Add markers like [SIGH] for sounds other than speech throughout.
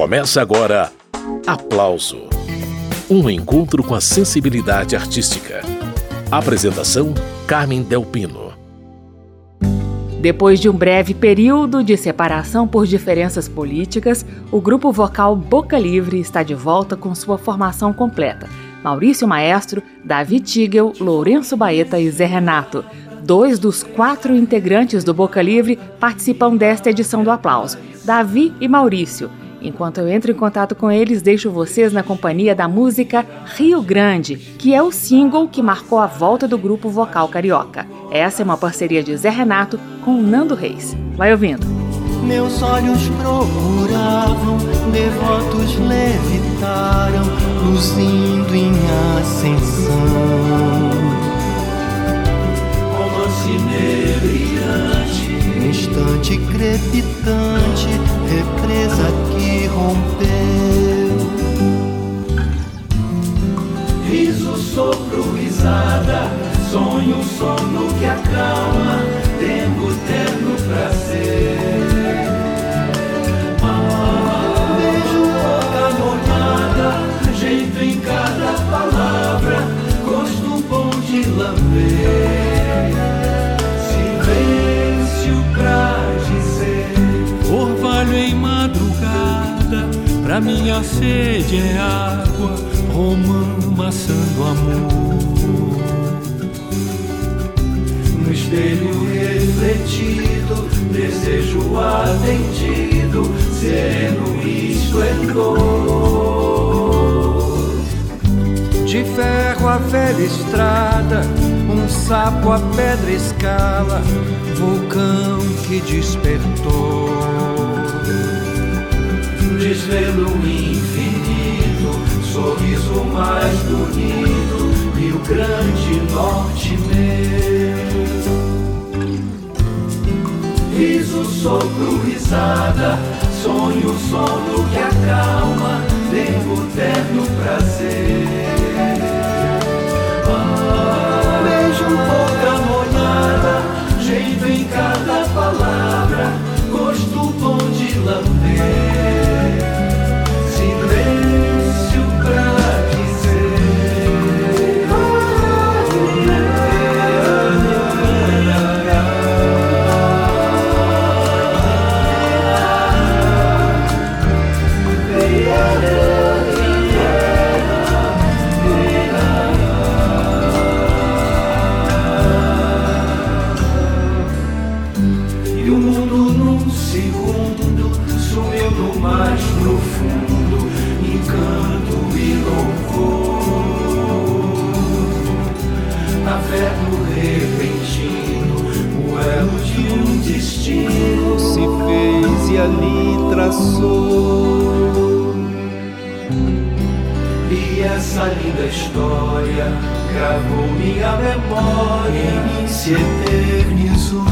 Começa agora Aplauso um encontro com a sensibilidade artística. Apresentação: Carmen Delpino. Depois de um breve período de separação por diferenças políticas, o grupo vocal Boca Livre está de volta com sua formação completa. Maurício Maestro, Davi Tigel, Lourenço Baeta e Zé Renato. Dois dos quatro integrantes do Boca Livre participam desta edição do Aplauso, Davi e Maurício. Enquanto eu entro em contato com eles, deixo vocês na companhia da música Rio Grande, que é o single que marcou a volta do grupo vocal carioca. Essa é uma parceria de Zé Renato com Nando Reis. Vai ouvindo. Meus olhos procuravam, devotos levitaram, luzindo em ascensão. Romance brilhante, instante crepitante, represa que rompeu. Riso, sopro, risada, sonho, sono que acalma, tempo, terno prazer. Ah, beijo, boca molhada, jeito em cada palavra, gosto bom de lamber. Pra minha sede é água, romã amassando amor. No espelho refletido, desejo atendido, sereno esplendor. De ferro a velha estrada, um sapo a pedra escala, vulcão que despertou. Desvelo infinito, sorriso mais bonito, Rio Grande, norte meu. Riso, sopro, risada, sonho, sono que acalma, linda história gravou minha memória e se eternizou.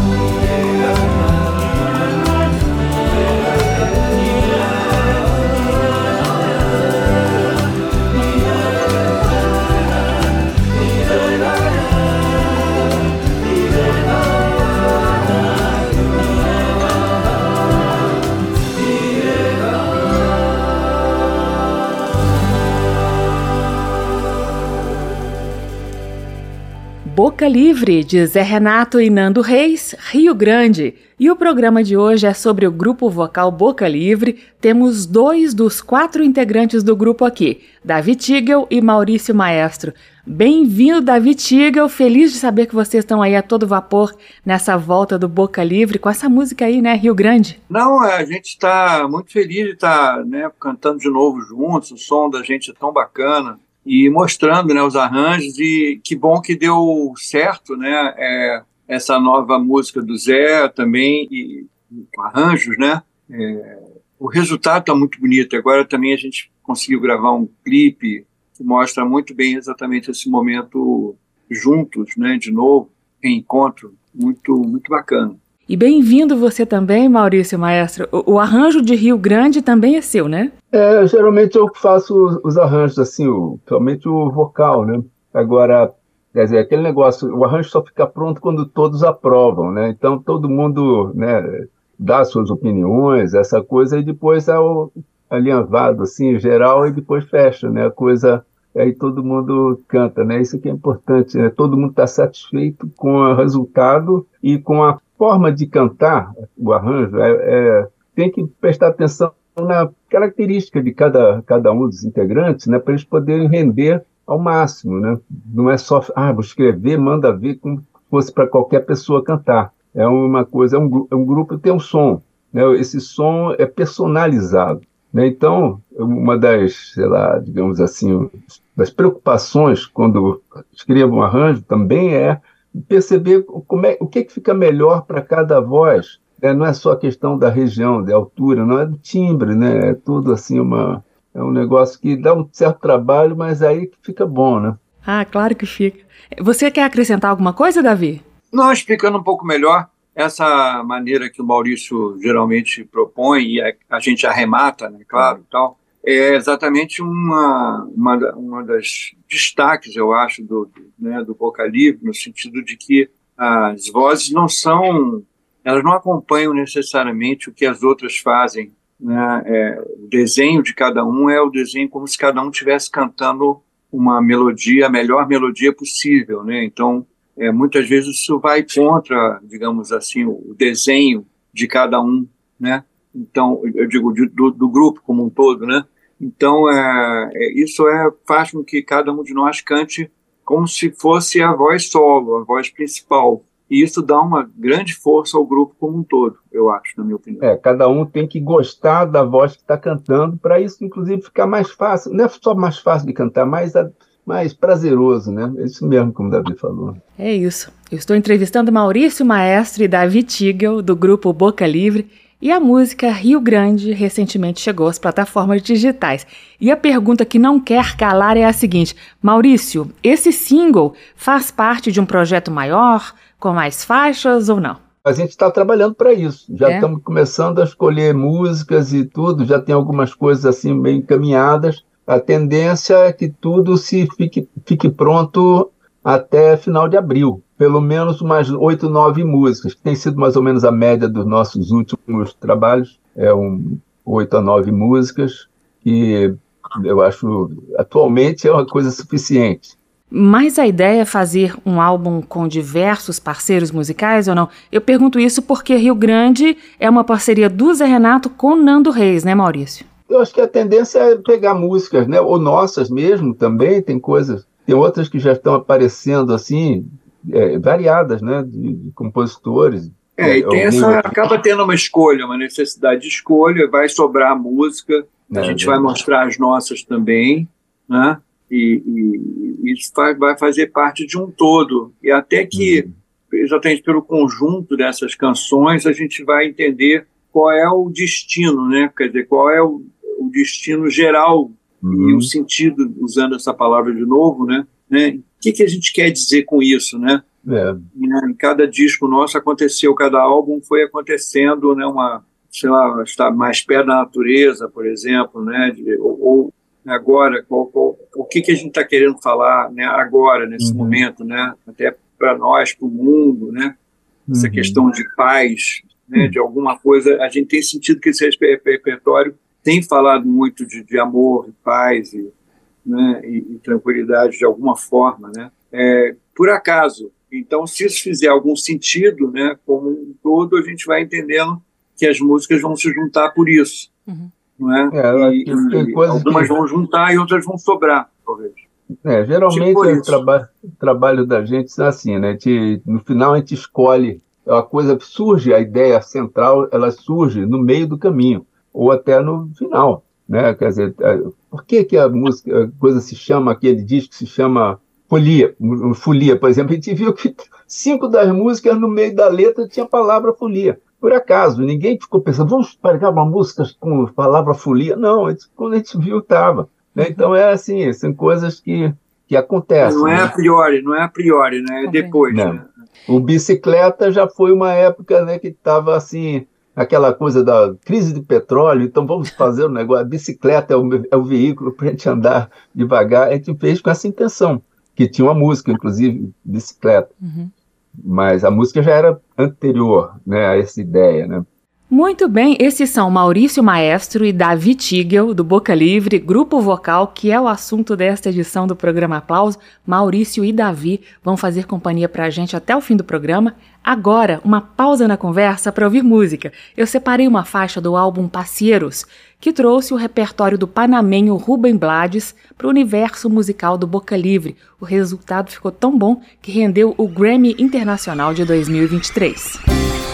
Boca Livre, de Zé Renato e Nando Reis, Rio Grande. E o programa de hoje é sobre o grupo vocal Boca Livre. Temos dois dos quatro integrantes do grupo aqui, Davi Tigel e Maurício Maestro. Bem-vindo, Davi Tigel. Feliz de saber que vocês estão aí a todo vapor nessa volta do Boca Livre com essa música aí, né, Rio Grande? Não, a gente está muito feliz de estar né, cantando de novo juntos. O som da gente é tão bacana e mostrando né, os arranjos e que bom que deu certo né, é, essa nova música do Zé também e arranjos, né? É, o resultado está muito bonito. Agora também a gente conseguiu gravar um clipe que mostra muito bem exatamente esse momento juntos, né? De novo, reencontro, muito muito bacana. E bem-vindo você também, Maurício Maestro. O, o, arranjo de Rio Grande também é seu, né? É, geralmente eu faço os, os arranjos, assim, principalmente o vocal, né? Agora, quer dizer, aquele negócio, o arranjo só fica pronto quando todos aprovam, né? Então todo mundo, né, dá suas opiniões, essa coisa, e depois é o, alinhavado, assim, geral, e depois fecha, né? A coisa aí todo mundo canta, né? Isso que é importante, né? Todo mundo está satisfeito com o resultado e com a forma de cantar o arranjo. É, é, tem que prestar atenção na característica de cada, cada um dos integrantes, né? Para eles poderem render ao máximo, né? Não é só, ah, vou escrever, manda ver como fosse para qualquer pessoa cantar. É uma coisa, é um, é um grupo tem um som, né? Esse som é personalizado. Né? Então, uma das, sei lá, digamos assim, das preocupações quando escrevo um arranjo também é perceber como é, o que, que fica melhor para cada voz. Né? Não é só a questão da região, da altura, não é do timbre, né? É tudo assim uma é um negócio que dá um certo trabalho, mas aí que fica bom, né? Ah, claro que fica. Você quer acrescentar alguma coisa, Davi? Não, explicando um pouco melhor, essa maneira que o Maurício geralmente propõe, e a, gente arremata, né, claro, tal, é exatamente uma, uma, uma das destaques, eu acho, do, do, né, do Boca Livre, no sentido de que as vozes não são, elas não acompanham necessariamente o que as outras fazem. Né? É, o desenho de cada um é o desenho como se cada um estivesse cantando uma melodia, a melhor melodia possível. Né? Então, é, muitas vezes isso vai contra, digamos assim, o desenho de cada um, né? Então, eu digo do, do, grupo como um todo, né? Então, é, é, isso é, faz com que cada um de nós cante como se fosse a voz solo, a voz principal. E isso dá uma grande força ao grupo como um todo, eu acho, na minha opinião. É, cada um tem que gostar da voz que está cantando, para isso, inclusive, ficar mais fácil. Não é só mais fácil de cantar, mas mais prazeroso, né? É isso mesmo, como o Davi falou. É isso. Eu estou entrevistando Maurício Maestro e Davi Tigel, do grupo Boca Livre, e a música Rio Grande recentemente chegou às plataformas digitais. E a pergunta que não quer calar é a seguinte: Maurício, esse single faz parte de um projeto maior, com mais faixas ou não? A gente está trabalhando para isso. Já é? estamos começando a escolher músicas e tudo, já tem algumas coisas assim bem encaminhadas a tendência é que tudo se fique, fique pronto até final de abril. Pelo menos umas oito, nove músicas, que tem sido mais ou menos a média dos nossos últimos trabalhos. É um oito a nove músicas, que eu acho atualmente é uma coisa suficiente. Mas a ideia é fazer um álbum com diversos parceiros musicais ou não? Eu pergunto isso porque Rio Grande é uma parceria do Zé Renato com Nando Reis, né, Maurício? Eu acho que a tendência é pegar músicas, né? Ou nossas mesmo também, tem coisas. Tem outras que já estão aparecendo assim, é, variadas, né? De, de compositores. É, e tem essa, acaba tendo uma escolha, uma necessidade de escolha, vai sobrar música, a é, gente vai mostrar as nossas também, né? E, e, isso vai, vai fazer parte de um todo. E até que, uhum. exatamente pelo conjunto dessas canções, a gente vai entender qual é o destino, né? Quer dizer, qual é o, o destino geral uhum. e o sentido, usando essa palavra de novo, né? Né? O que, que a gente quer dizer com isso, né? É. Em cada disco nosso aconteceu, cada álbum foi acontecendo, né? Uma, sei lá, estar mais perto da natureza, por exemplo, né? De, ou, ou, agora, qual, qual, o que, que a gente está querendo falar, né? Agora, nesse uhum. momento, né? Até para nós, para o mundo, né? Essa uhum. questão de paz, né? Uhum. De alguma coisa, a gente tem sentido que esse repertório tem falado muito de, de amor, paz e, né, e, e, tranquilidade de alguma forma, né? É, por acaso. Então, se isso fizer algum sentido, né, como um todo, a gente vai entendendo que as músicas vão se juntar por isso, uhum. não é? é e, e algumas que... vão juntar e outras vão sobrar, talvez. É, geralmente tipo o traba trabalho da gente é assim, né? Gente, no final a gente escolhe a coisa surge, a ideia central, ela surge no meio do caminho ou até no final, né? Quer dizer, é, por que que a música, a coisa se chama, aquele disco se chama folia, folia, por exemplo, a gente viu que cinco das músicas no meio da letra tinha a palavra folia. Por acaso, ninguém ficou pensando, vamos pegar uma música com a palavra folia. Não, a gente, quando a gente viu, estava. Né? Então é assim, são coisas que, que acontecem. Não é né? a priori, não é a priori, né? É depois. Né? O bicicleta já foi uma época né, que estava assim, aquela coisa da crise de petróleo, então vamos fazer um negócio, a bicicleta é o, é o veículo para a gente andar devagar, a gente fez com essa intenção, que tinha uma música, inclusive, bicicleta. Uhum. Mas a música já era anterior né, a essa ideia, né? Muito bem, esses são Maurício Maestro e Davi Tigel, do Boca Livre, grupo vocal, que é o assunto desta edição do programa Aplauso. Maurício e Davi vão fazer companhia pra gente até o fim do programa. Agora, uma pausa na conversa para ouvir música. Eu separei uma faixa do álbum Parceiros, que trouxe o repertório do panamenho Rubem Blades para o universo musical do Boca Livre. O resultado ficou tão bom que rendeu o Grammy Internacional de 2023.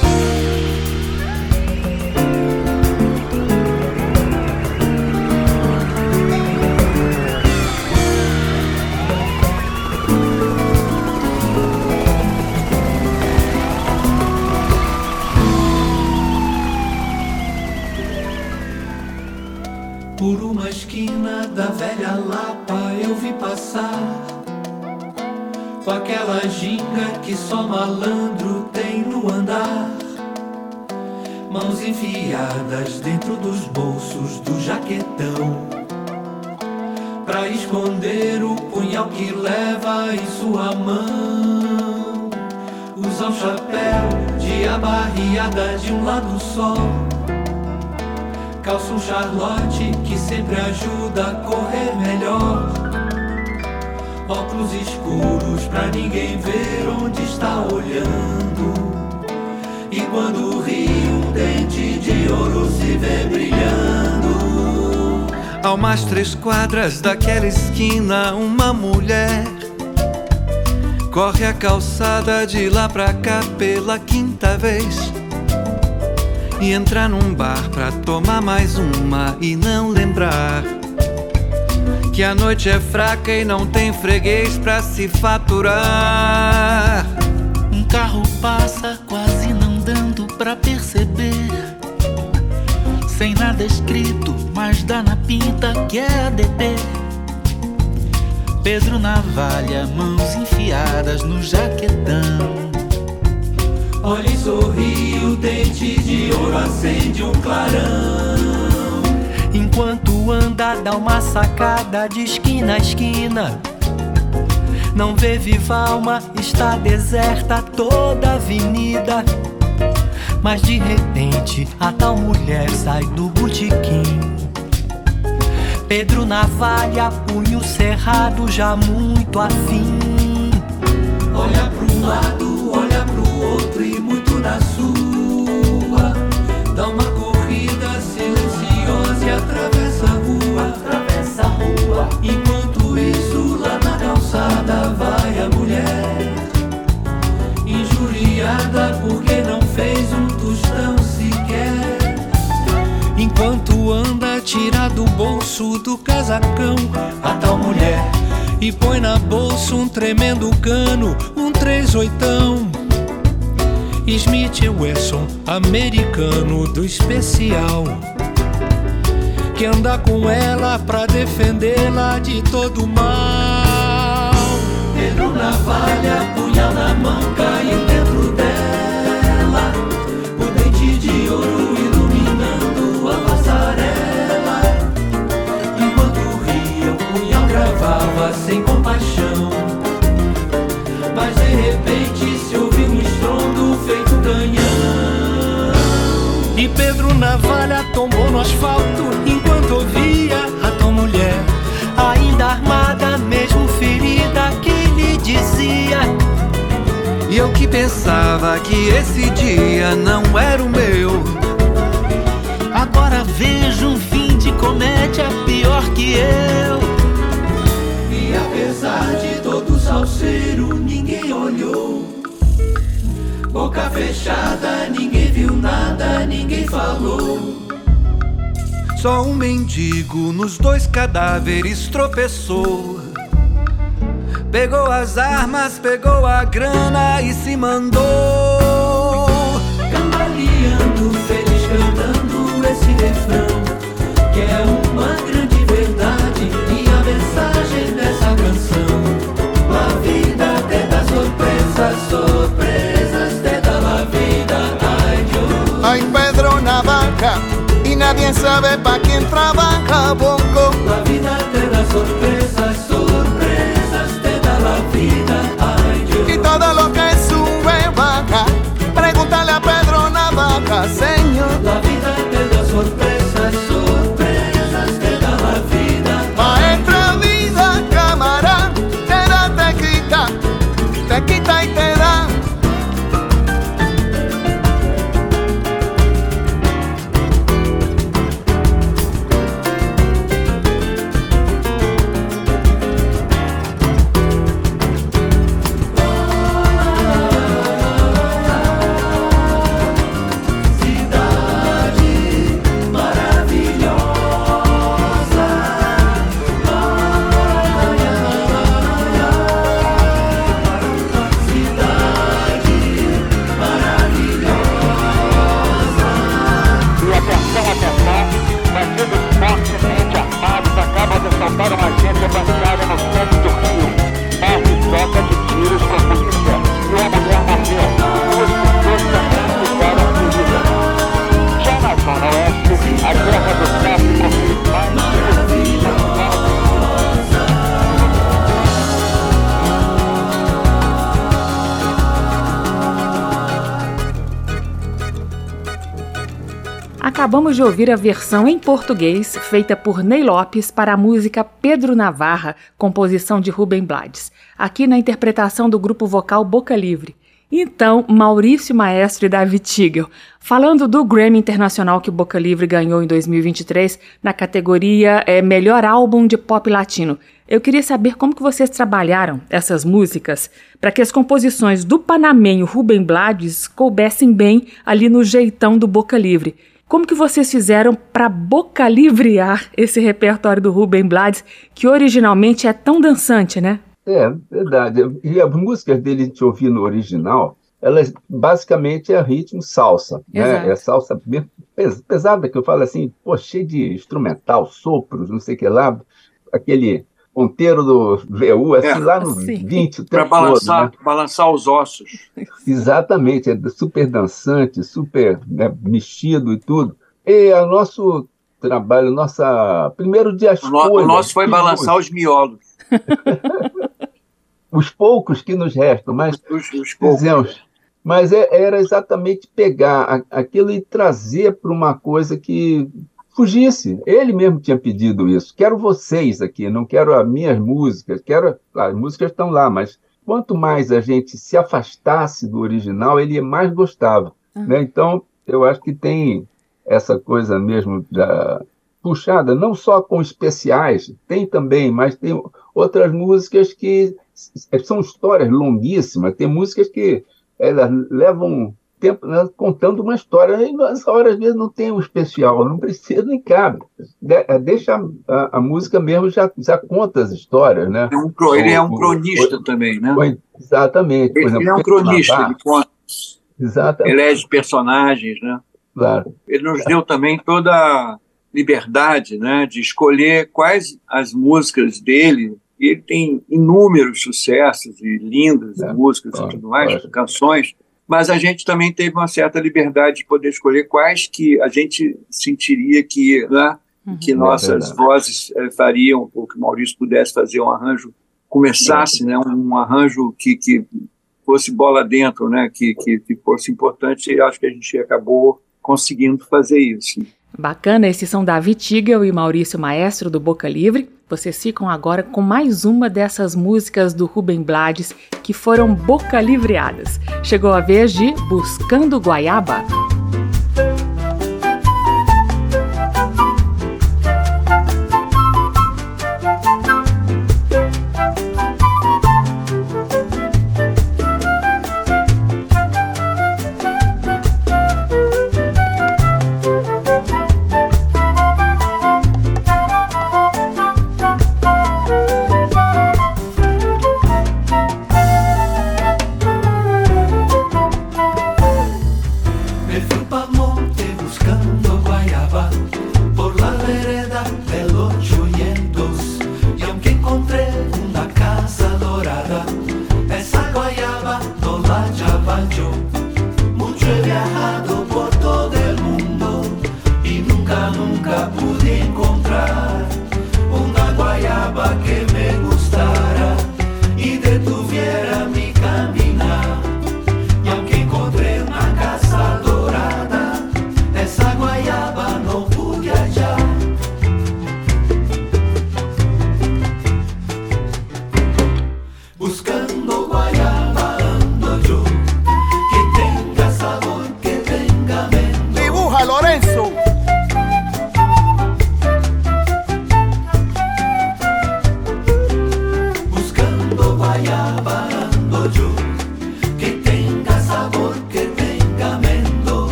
Com aquela ginga que só malandro tem no andar. Mãos enfiadas dentro dos bolsos do jaquetão. Pra esconder o punhal que leva em sua mão. Usa um chapéu de abarriada de um lado só. Calça um charlotte que sempre ajuda a correr melhor. Óculos escuros pra ninguém ver onde está olhando. E quando ri, um dente de ouro se vê brilhando. Ao mais três quadras daquela esquina, uma mulher corre a calçada de lá pra cá pela quinta vez e entrar num bar pra tomar mais uma e não lembrar que a noite é fraca e não tem freguês pra se faturar. Um carro passa quase não dando pra perceber. Sem nada escrito, mas dá na pinta que é ADP. Pedro Navalha, mãos enfiadas no jaquetão. Olha e sorri, o dente de ouro acende um clarão. Enquanto anda, dá uma sacada de esquina a esquina. Não vê viva alma, está deserta toda a avenida. Mas de repente a tal mulher sai do botequim. Pedro Navalha, punho cerrado, já muito afim. Olha pro lado, tira do bolso do casacão a tal mulher. E põe na bolsa um tremendo cano, um três oitão. Smith Wesson, americano do especial. Que anda com ela pra defendê-la de todo mal. Pedro navalha, punhal na mão, caiu dentro dela. Gravava sem compaixão. Mas de repente se ouviu um estrondo feito canhão. E Pedro Navalha tombou no asfalto enquanto ouvia a tua mulher. Ainda armada, mesmo ferida, que lhe dizia. E eu que pensava que esse dia não era o meu. Agora vejo um fim de comédia pior que eu. Salseiro, ninguém olhou. Boca fechada, ninguém viu nada, ninguém falou. Só um mendigo nos dois cadáveres tropeçou. Pegou as armas, pegou a grana e se mandou. Cambaleando, feliz cantando esse refrão. Que é uma y nadie sabe pa' quién trabaja. Acabamos de ouvir a versão em português feita por Ney Lopes para a música Pedro Navarra, composição de Rubem Blades, aqui na interpretação do grupo vocal Boca Livre. Então, Maurício Maestro e David Tigel, falando do Grammy Internacional que o Boca Livre ganhou em 2023 na categoria é, Melhor Álbum de Pop Latino. Eu queria saber como que vocês trabalharam essas músicas para que as composições do panamenho Rubem Blades coubessem bem ali no jeitão do Boca Livre. Como que vocês fizeram para bocalivrear esse repertório do Rubem Blades, que originalmente é tão dançante, né? É, verdade. E as músicas dele, a gente ouvir no original, elas basicamente é ritmo salsa, né? É salsa pesada, que eu falo assim, pô, cheio de instrumental, sopros, não sei o que lá, aquele ponteiro do VU, assim, é, lá no sim. 20, Para balançar, todo, né? balançar os ossos. Exatamente, é super dançante, super né, mexido e tudo. E o nosso trabalho, nossa. Primeiro de as o, no, o nosso foi balançar os miolos. [LAUGHS] os poucos que nos restam, mas os, os fizemos. Mas é, era exatamente pegar aquilo e trazer para uma coisa que fugisse. Ele mesmo tinha pedido isso. Quero vocês aqui, não quero as minhas músicas, quero. As músicas estão lá, mas quanto mais a gente se afastasse do original, ele mais gostava. Uhum. Né? Então, eu acho que tem essa coisa mesmo da puxada, não só com especiais, tem também, mas tem outras músicas que são histórias longuíssimas, tem músicas que elas levam tempo né, contando uma história, e nessa hora às vezes não tem um especial, não precisa nem cabe. De, é, deixa a, a, música mesmo já, já conta as histórias, né? É um, ele é um cronista o, também, né? Exatamente. Ele, exemplo, ele é um cronista, ele conta. Exatamente. Elege personagens, né? Claro. Ele nos deu também toda a liberdade né, de escolher quais as músicas dele ele tem inúmeros sucessos e lindas é, músicas e tudo mais, canções, mas a gente também teve uma certa liberdade de poder escolher quais que a gente sentiria que, né, uhum. que nossas é vozes é, fariam, ou que o Maurício pudesse fazer um arranjo, começasse, né, um, um arranjo que, que fosse bola dentro, né, que, que, que fosse importante, e acho que a gente acabou conseguindo fazer isso. Bacana, esses são Davi Tigel e Maurício Maestro do Boca Livre. Vocês ficam agora com mais uma dessas músicas do Rubem Blades que foram boca livreadas. Chegou a vez de Buscando Guaiaba.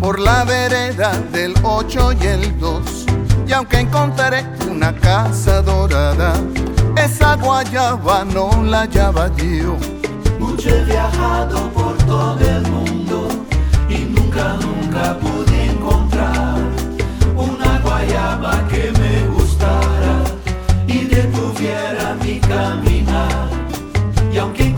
Por la vereda del 8 y el 2. Y aunque encontraré una casa dorada, esa guayaba no la hallaba yo. Mucho he viajado por todo el mundo y nunca, nunca pude encontrar una guayaba que me gustara y detuviera mi caminar. Y aunque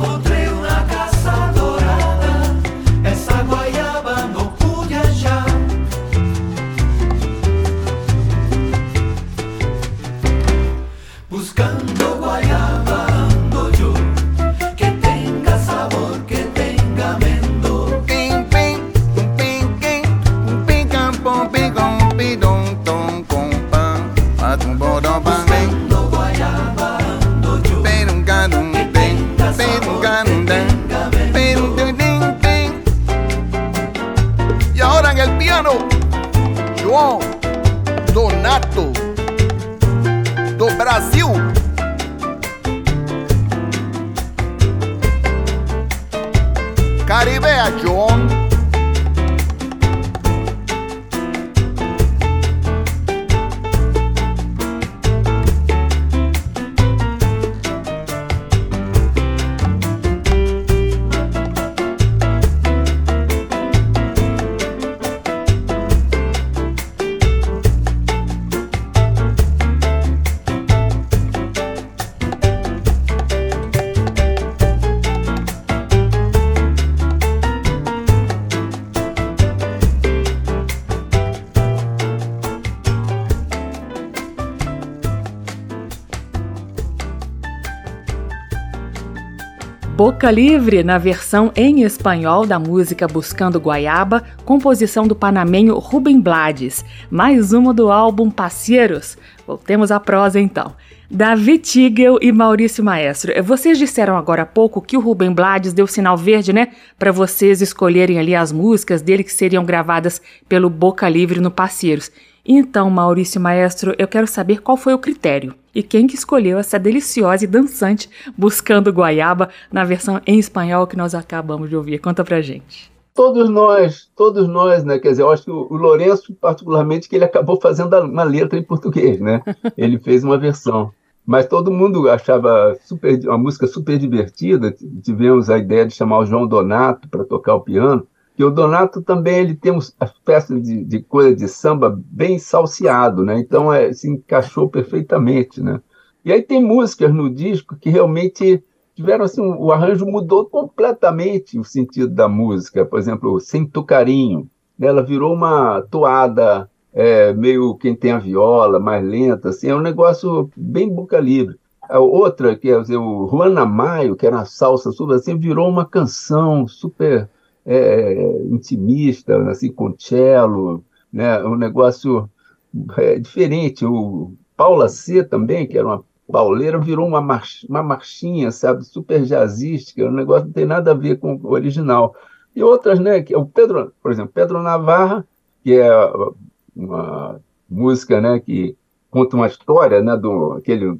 Boca Livre, na versão em espanhol da música Buscando Guaiaba, composição do panamenho Rubem Blades. Mais uma do álbum Parceiros. Voltemos à prosa então. Davi Tigel e Maurício Maestro, eh, vocês disseram agora há pouco que o Rubem Blades deu sinal verde, né? Para vocês escolherem ali as músicas dele que seriam gravadas pelo Boca Livre no Parceiros. Então, Maurício Maestro, eu quero saber qual foi o critério e quem que escolheu essa deliciosa e dançante Buscando Guaiaba na versão em espanhol que nós acabamos de ouvir. Conta pra gente. Todos nós, todos nós, né? Quer dizer, eu acho que o Lourenço, particularmente, que ele acabou fazendo uma letra em português, né? [LAUGHS] Ele fez uma versão. Mas todo mundo achava super, uma música super divertida. Tivemos a ideia de chamar o João Donato para tocar o piano. E o Donato também ele tem uma espécie de, de coisa de samba bem salseado, né? Então é, se encaixou perfeitamente, né? E aí tem músicas no disco que realmente tiveram assim, o arranjo mudou completamente o sentido da música. Por exemplo, Sem Tu Carinho, né? ela virou uma toada é, meio quem tem a viola, mais lenta, assim, é um negócio bem boca livre. A outra, que é o Juana Maio, que era uma salsa super assim, virou uma canção super é, intimista, assim, com cello, né? um negócio é, diferente. O Paula C também, que era uma pauleira, virou uma, uma marchinha, sabe, super jazzística, um negócio que não tem nada a ver com o original. E outras, né, que é o Pedro, por exemplo, Pedro Navarra, que é uma música, né, que conta uma história, né, do aquele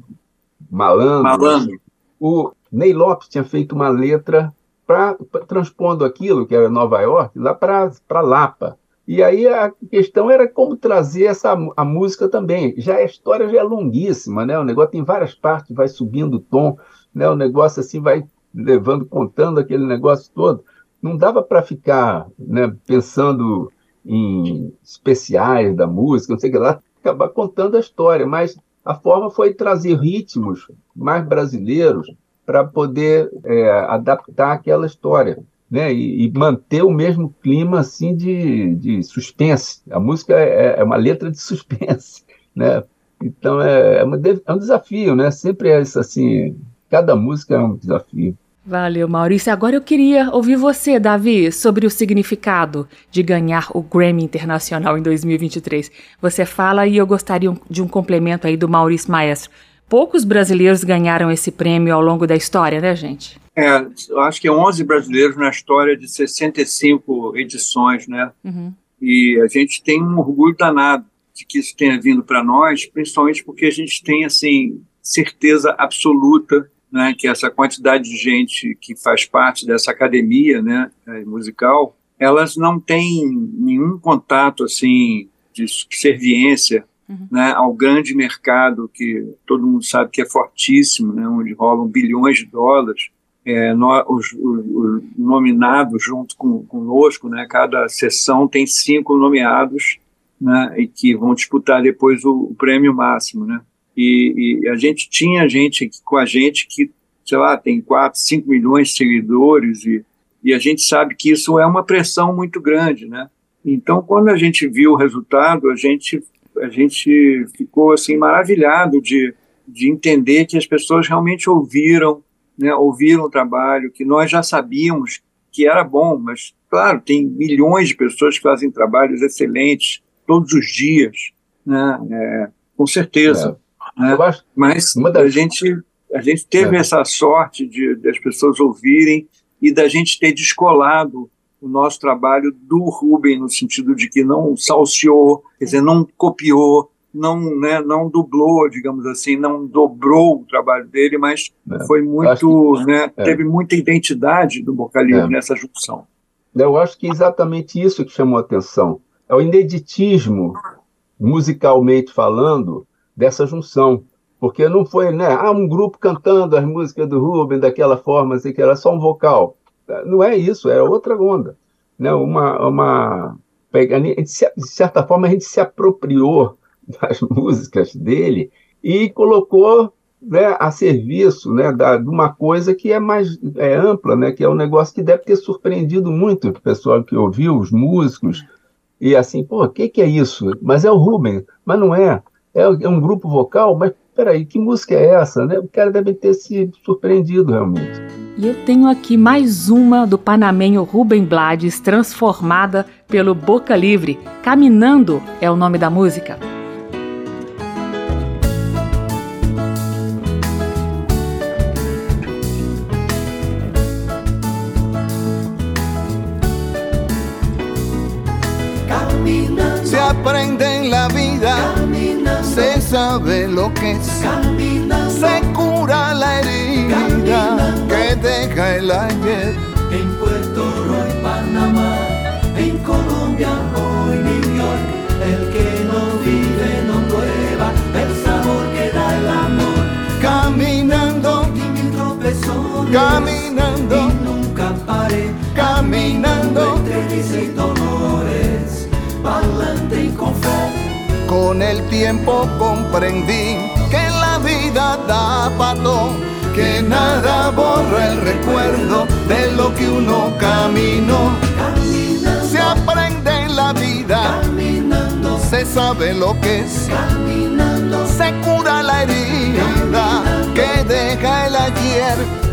malandro. Malandro. O Ney Lopes tinha feito uma letra para transpondo aquilo que era Nova York lá para Lapa. E aí a questão era como trazer essa a música também. Já a história já é longuíssima, né? O negócio tem várias partes, vai subindo o tom, né? O negócio assim vai levando, contando aquele negócio todo. Não dava para ficar, né, pensando em especiais da música, não sei o que lá, acabar contando a história, mas a forma foi trazer ritmos mais brasileiros para poder é, adaptar aquela história né, e, e, manter o mesmo clima assim de, de suspense. A música é, é, uma letra de [LAUGHS] suspense, né? Então é, é, uma, é, um desafio, né? Sempre é isso assim. Cada música é um desafio. Valeu, Maurício. Agora eu queria ouvir você, Davi, sobre o significado de ganhar o Grammy Internacional em 2023. Você fala e eu gostaria de um complemento aí do Maurício Maestro. Poucos brasileiros ganharam esse prêmio ao longo da história, né, gente? É, eu acho que é 11 brasileiros na história de 65 edições, né? Uhum. E a gente tem um orgulho danado de que isso tenha vindo para nós, principalmente porque a gente tem, assim, certeza absoluta né, que essa quantidade de gente que faz parte dessa academia né, musical, elas não têm nenhum contato, assim, de serviência uhum. né, ao grande mercado que todo mundo sabe que é fortíssimo, né, onde rolam bilhões de dólares, é, nós, os, os, os, nominados junto com, conosco, né, cada sessão tem cinco nomeados né, e que vão disputar depois o, o prêmio máximo, né? E, e, a gente tinha gente aqui com a gente que, sei lá, tem 4, 5 milhões de seguidores e, e a gente sabe que isso é uma pressão muito grande, né? Então, quando a gente viu o resultado, a gente, a gente ficou assim maravilhado de, de entender que as pessoas realmente ouviram, né, ouviram o trabalho, que nós já sabíamos que era bom, mas, claro, tem milhões de pessoas que fazem trabalhos excelentes todos os dias, né, é, com certeza. É. Né? Mas das... a, gente, a gente teve é. essa sorte de, de as pessoas ouvirem e da gente ter descolado o nosso trabalho do Rubem, no sentido de que não salseou, quer dizer, não copiou, não, né, não dublou, digamos assim, não dobrou o trabalho dele, mas é. foi muito, que, né, é. teve muita identidade do vocalismo é. nessa junção. Eu acho que é exatamente isso que chamou a atenção. É o ineditismo, musicalmente falando, dessa junção. Porque não foi, né, ah, um grupo cantando as músicas do Rubem daquela forma, assim, que era só um vocal. Não é isso, é outra onda. Né? Uma, uma, de certa forma, a gente se apropriou das [LAUGHS] músicas dele e colocou né, a serviço né, da, de uma coisa que é mais é ampla, né, que é um negócio que deve ter surpreendido muito o pessoal que ouviu, os músicos, e assim, pô, o que, que é isso? Mas é o Rubem, mas não é. É, é um grupo vocal, mas peraí, que música é essa? Né? O cara deve ter se surpreendido realmente. E eu tenho aqui mais uma do panamenho Rubem Blades, transformada pelo Boca Livre. Caminhando é o nome da música. Se aprende en la vida, se sabe lo que es, se cura la deja el ayer. En Puerto Rico y Panamá, en Colombia o en New York, el que no vive no prueba el sabor que da el amor. Caminando, y tropezones, caminando, y nunca paré, caminando, entre risa y dolores, balante y con fe. Con el tiempo comprendí que la vida da pato que nada borra el recuerdo de lo que uno caminó. Caminando, se aprende en la vida, caminando, se sabe lo que es, caminando, se cura la herida que deja el ayer.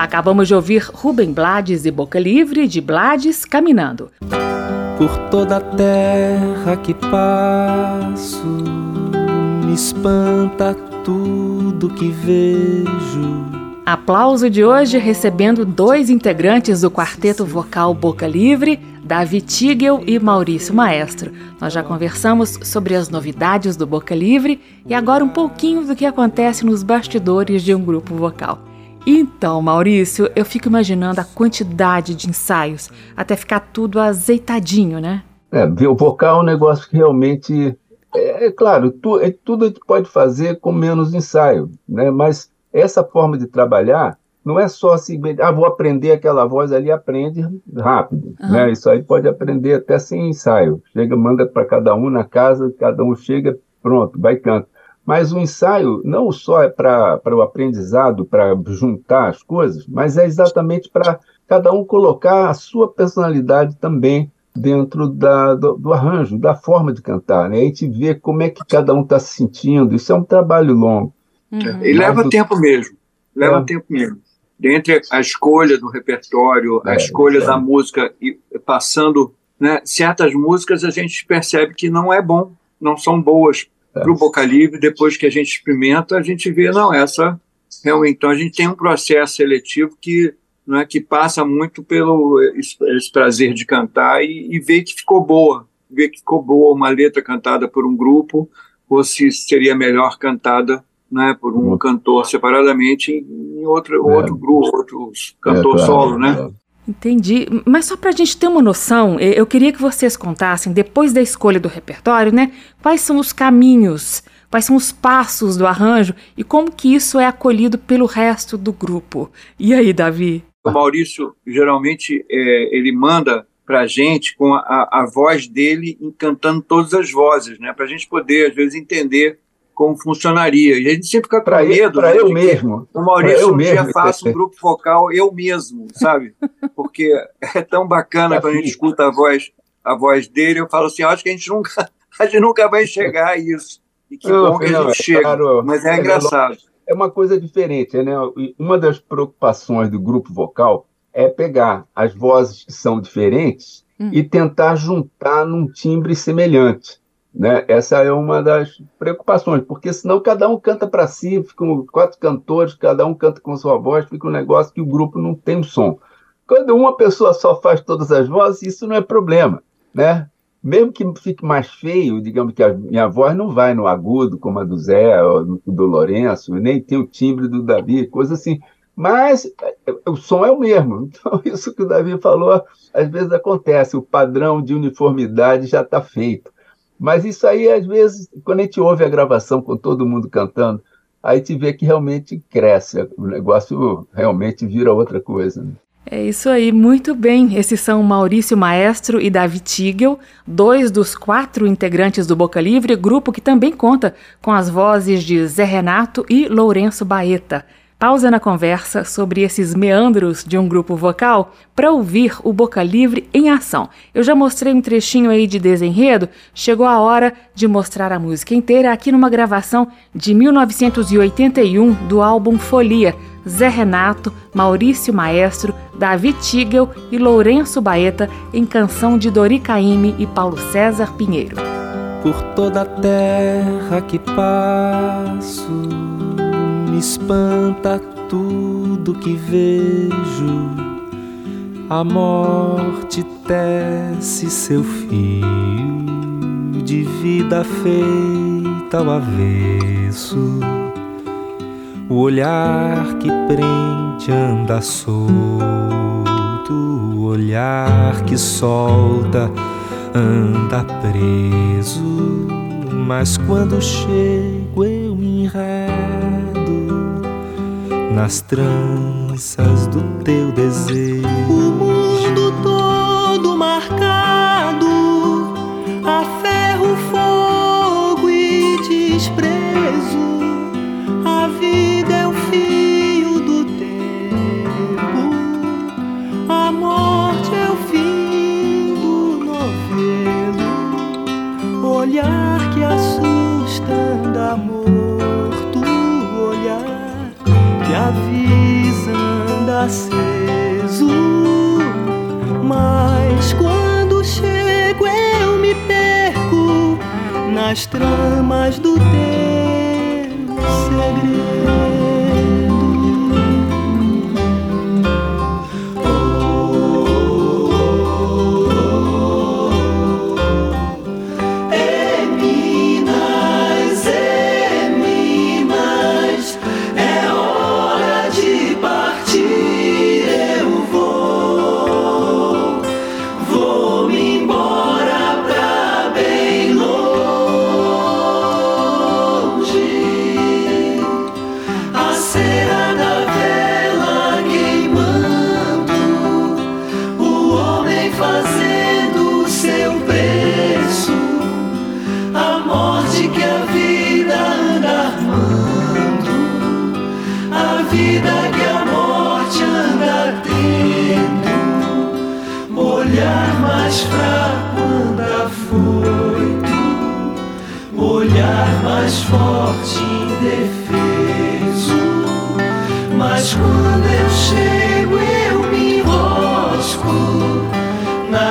Acabamos de ouvir Rubem Blades e Boca Livre de Blades Caminhando. Por toda a terra que passo, me espanta tudo que vejo Aplauso de hoje recebendo dois integrantes do quarteto vocal Boca Livre, Davi Tigel e Maurício Maestro. Nós já conversamos sobre as novidades do Boca Livre e agora um pouquinho do que acontece nos bastidores de um grupo vocal. Então, Maurício, eu fico imaginando a quantidade de ensaios até ficar tudo azeitadinho, né? É, o vocal é um negócio que realmente. É, é claro, tu, é, tudo a gente pode fazer com menos ensaio, né? Mas essa forma de trabalhar não é só assim, ah, vou aprender aquela voz ali, aprende rápido. Uhum. Né? Isso aí pode aprender até sem ensaio. Chega, manda para cada um na casa, cada um chega, pronto, vai canto. Mas o ensaio não só é para o aprendizado, para juntar as coisas, mas é exatamente para cada um colocar a sua personalidade também dentro da, do, do, arranjo, da forma de cantar. Né? A gente vê como é que cada um está se sentindo. Isso é um trabalho longo. Uhum. E leva do... tempo mesmo. Leva é. tempo mesmo. Dentre a escolha do repertório, a é, escolha é. da música e passando né, certas músicas, a gente percebe que não é bom, não são boas. Para o Boca Livre. Depois que a gente experimenta, a gente vê, não, essa realmente. Então a gente tem um processo seletivo que não é que passa muito pelo esse, esse prazer de cantar e, e ver que ficou boa, ver que ficou boa uma letra cantada por um grupo ou se seria melhor cantada né, por um cantor separadamente em outro, é. outro grupo, outro cantor é, solo, né? Entendi. Mas só para a gente ter uma noção, eu queria que vocês contassem, depois da escolha do repertório, né, quais são os caminhos, quais são os passos do arranjo e como que isso é acolhido pelo resto do grupo. E aí, Davi? O Maurício, geralmente, é, ele manda para a gente com a, a voz dele encantando todas as vozes, né, para a gente poder, às vezes, entender como funcionaria. E a gente sempre fica com medo. Para né, eu mesmo. O Maurício um mesmo. dia faça um grupo vocal eu mesmo, sabe? [LAUGHS] Porque é tão bacana é quando a gente escuta a voz, a voz dele, eu falo assim, acho que a gente nunca, [LAUGHS] a gente nunca vai chegar a isso. E que não, bom que não, a gente é chega. Claro, mas é, é engraçado. É uma coisa diferente, né? Uma das preocupações do grupo vocal é pegar as vozes que são diferentes hum. e tentar juntar num timbre semelhante. Né? Essa é uma das preocupações, porque senão cada um canta para si, ficam quatro cantores, cada um canta com sua voz, fica um negócio que o grupo não tem som. Quando uma pessoa só faz todas as vozes, isso não é problema, né? Mesmo que fique mais feio, digamos que a minha voz não vai no agudo, como a do Zé, ou do Lourenço, nem tem o timbre do Davi, coisa assim. Mas é, o som é o mesmo. [LAUGHS] Então, isso que o Davi falou, às vezes acontece, o padrão de uniformidade já está feito. Mas isso aí, às vezes, quando a gente ouve a gravação com todo mundo cantando, aí a gente vê que realmente cresce, o negócio realmente vira outra coisa. Né? É isso aí, muito bem. Esses são Maurício Maestro e Davi Tigel, dois dos quatro integrantes do Boca Livre, grupo que também conta com as vozes de Zé Renato e Lourenço Baeta pausa na conversa sobre esses meandros de um grupo vocal para ouvir o Boca Livre em ação. Eu já mostrei um trechinho aí de desenredo, chegou a hora de mostrar a música inteira aqui numa gravação de 1981 do álbum Folia. Zé Renato, Maurício Maestro, Davi Tigel e Lourenço Baeta em canção de Dori Caymmi e Paulo César Pinheiro. Por toda a terra que passo espanta tudo que vejo. A morte tece seu fio de vida feita ao avesso. O olhar que prende anda solto, o olhar que solta anda preso. Mas quando chego eu me enredo nas tranças do teu desejo. Aceso. Mas quando chego eu me perco nas tramas do teu segredo.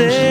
É Minas,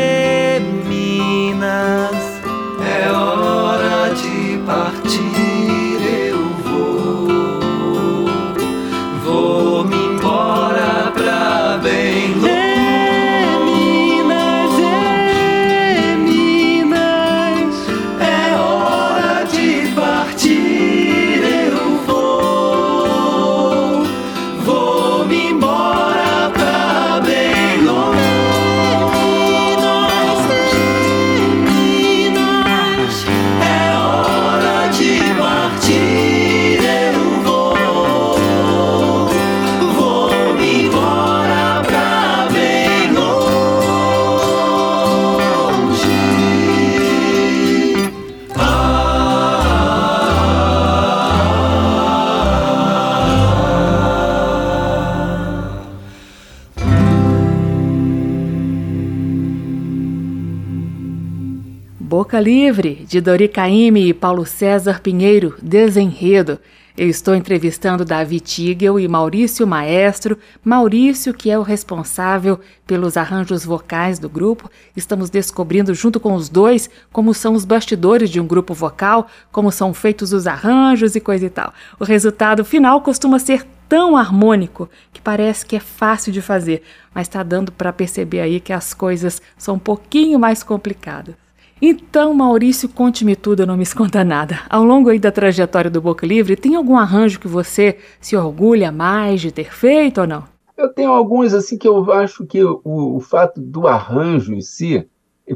Boca Livre, de Dori Caymmi e Paulo César Pinheiro, Desenredo. Eu estou entrevistando Davi Tigel e Maurício Maestro. Maurício, que é o responsável pelos arranjos vocais do grupo. Estamos descobrindo, junto com os dois, como são os bastidores de um grupo vocal, como são feitos os arranjos e coisa e tal. O resultado final costuma ser tão harmônico que parece que é fácil de fazer, mas está dando para perceber aí que as coisas são um pouquinho mais complicadas. Então, Maurício, conte-me tudo, não me esconda nada. Ao longo aí da trajetória do Boca Livre, tem algum arranjo que você se orgulha mais de ter feito ou não? Eu tenho alguns assim que eu acho que o, o fato do arranjo em si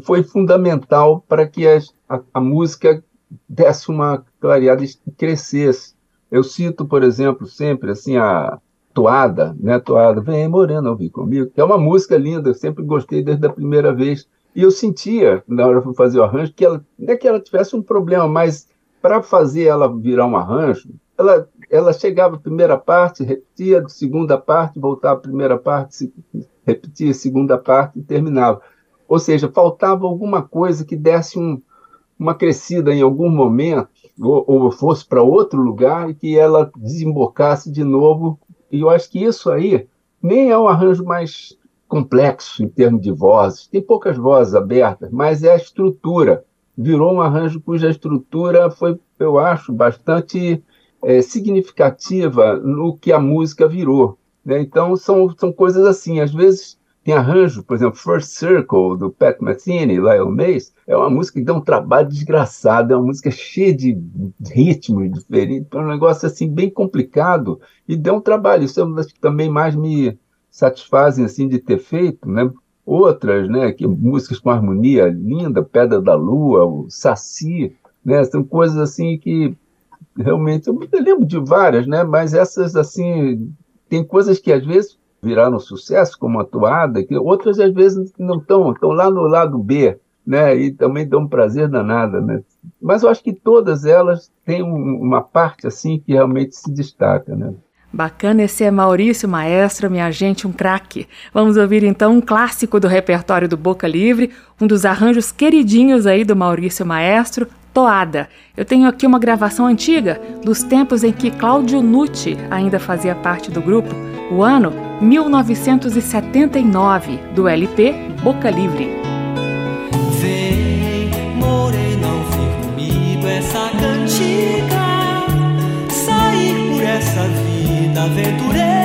foi fundamental para que a, a, a música desse uma clareada e crescesse. Eu cito, por exemplo, sempre assim a Toada, né? Toada, vem morena ouvir comigo, que é uma música linda, eu sempre gostei desde a primeira vez e eu sentia, na hora de fazer o arranjo, que ela, não é que ela tivesse um problema, mas para fazer ela virar um arranjo, ela, ela chegava a primeira parte, repetia a segunda parte, voltava à primeira parte, repetia a segunda parte e terminava. Ou seja, faltava alguma coisa que desse um, uma crescida em algum momento, ou, ou fosse para outro lugar e que ela desembocasse de novo. E eu acho que isso aí nem é um arranjo mais complexo em termos de vozes. Tem poucas vozes abertas, mas é a estrutura. Virou um arranjo cuja estrutura foi, eu acho, bastante é, significativa no que a música virou. Né? Então, são, são coisas assim. Às vezes tem arranjo, por exemplo, First Circle, do Pat Metheny, Lyle Mays, é uma música que dá um trabalho desgraçado, é uma música cheia de ritmos diferentes, é um negócio assim bem complicado e deu um trabalho. Isso é uma das que também mais me, satisfazem assim de ter feito, né? Outras, né, que músicas com harmonia linda, Pedra da Lua, o Saci, né? São coisas assim que realmente, eu lembro de várias, né? Mas essas, assim, tem coisas que às vezes viraram sucesso, como a que outras às vezes não estão, estão lá no lado B, né? E também dão um prazer danado, né? Mas eu acho que todas elas têm uma parte assim que realmente se destaca, né? Bacana, esse é Maurício Maestro, minha gente, um craque. Vamos ouvir então um clássico do repertório do Boca Livre, um dos arranjos queridinhos aí do Maurício Maestro, Toada. Eu tenho aqui uma gravação antiga, dos tempos em que Cláudio Nucci ainda fazia parte do grupo, o ano 1979, do LP Boca Livre. Vida aventureira.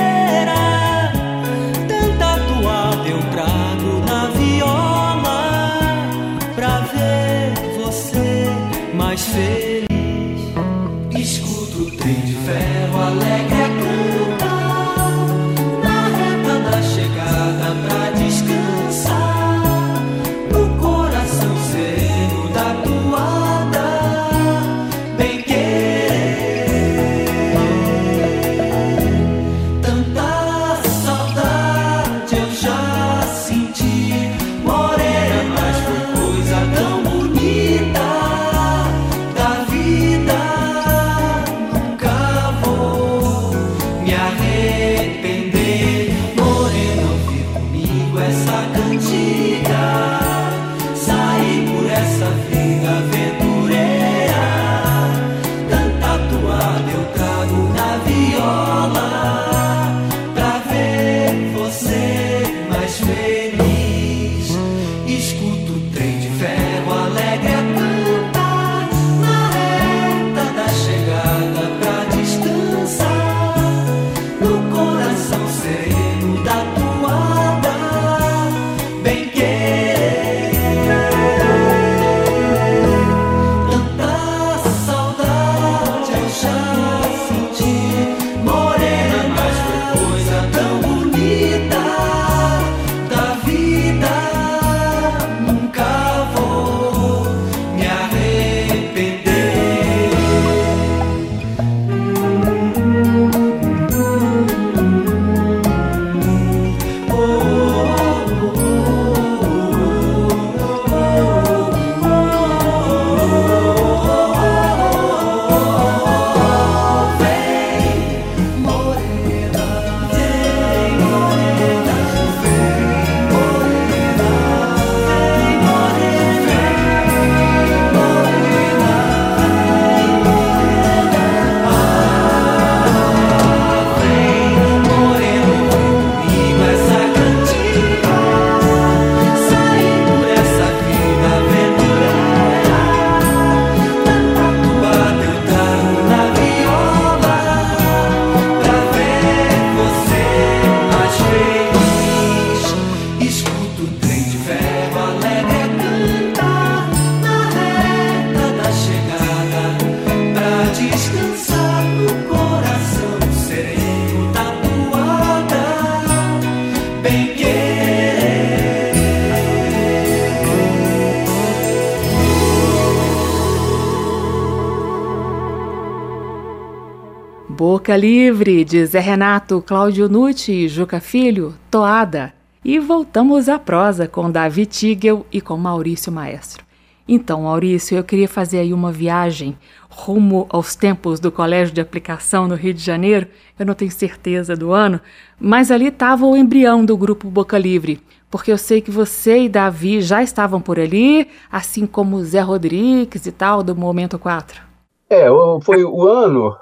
Boca Livre, de Zé Renato, Cláudio Nucci e Juca Filho, Toada. E voltamos à prosa com Davi Tigel e com Maurício Maestro. Então, Maurício, eu queria fazer aí uma viagem rumo aos tempos do Colégio de Aplicação no Rio de Janeiro. Eu não tenho certeza do ano, mas ali estava o embrião do grupo Boca Livre, porque eu sei que você e Davi já estavam por ali, assim como Zé Rodrigues e tal, do Momento 4. É, foi o ano,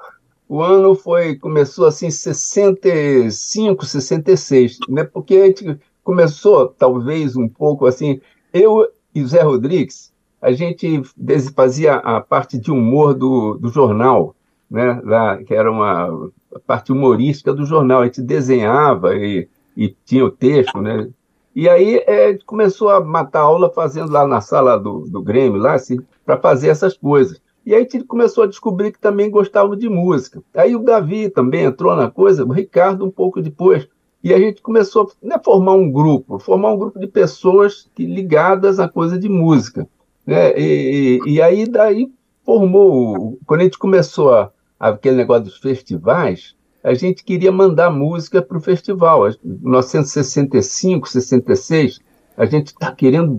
o ano foi, começou assim, 65, 66, né? Porque a gente começou, talvez, um pouco assim, eu e Zé Rodrigues, a gente fazia a parte de humor do, do jornal, né? Lá, que era uma parte humorística do jornal, a gente desenhava e, e tinha o texto, né? E aí é, começou a matar aula fazendo lá na sala do, do Grêmio, lá, assim, para fazer essas coisas. E aí a gente começou a descobrir que também gostava de música. Aí o Davi também entrou na coisa, o Ricardo um pouco depois. E a gente começou né, a formar um grupo, formar um grupo de pessoas que, ligadas à coisa de música. Né? E, e, e aí daí formou, quando a gente começou a, aquele negócio dos festivais, a gente queria mandar música para o festival. Em 1965, 66, a gente está querendo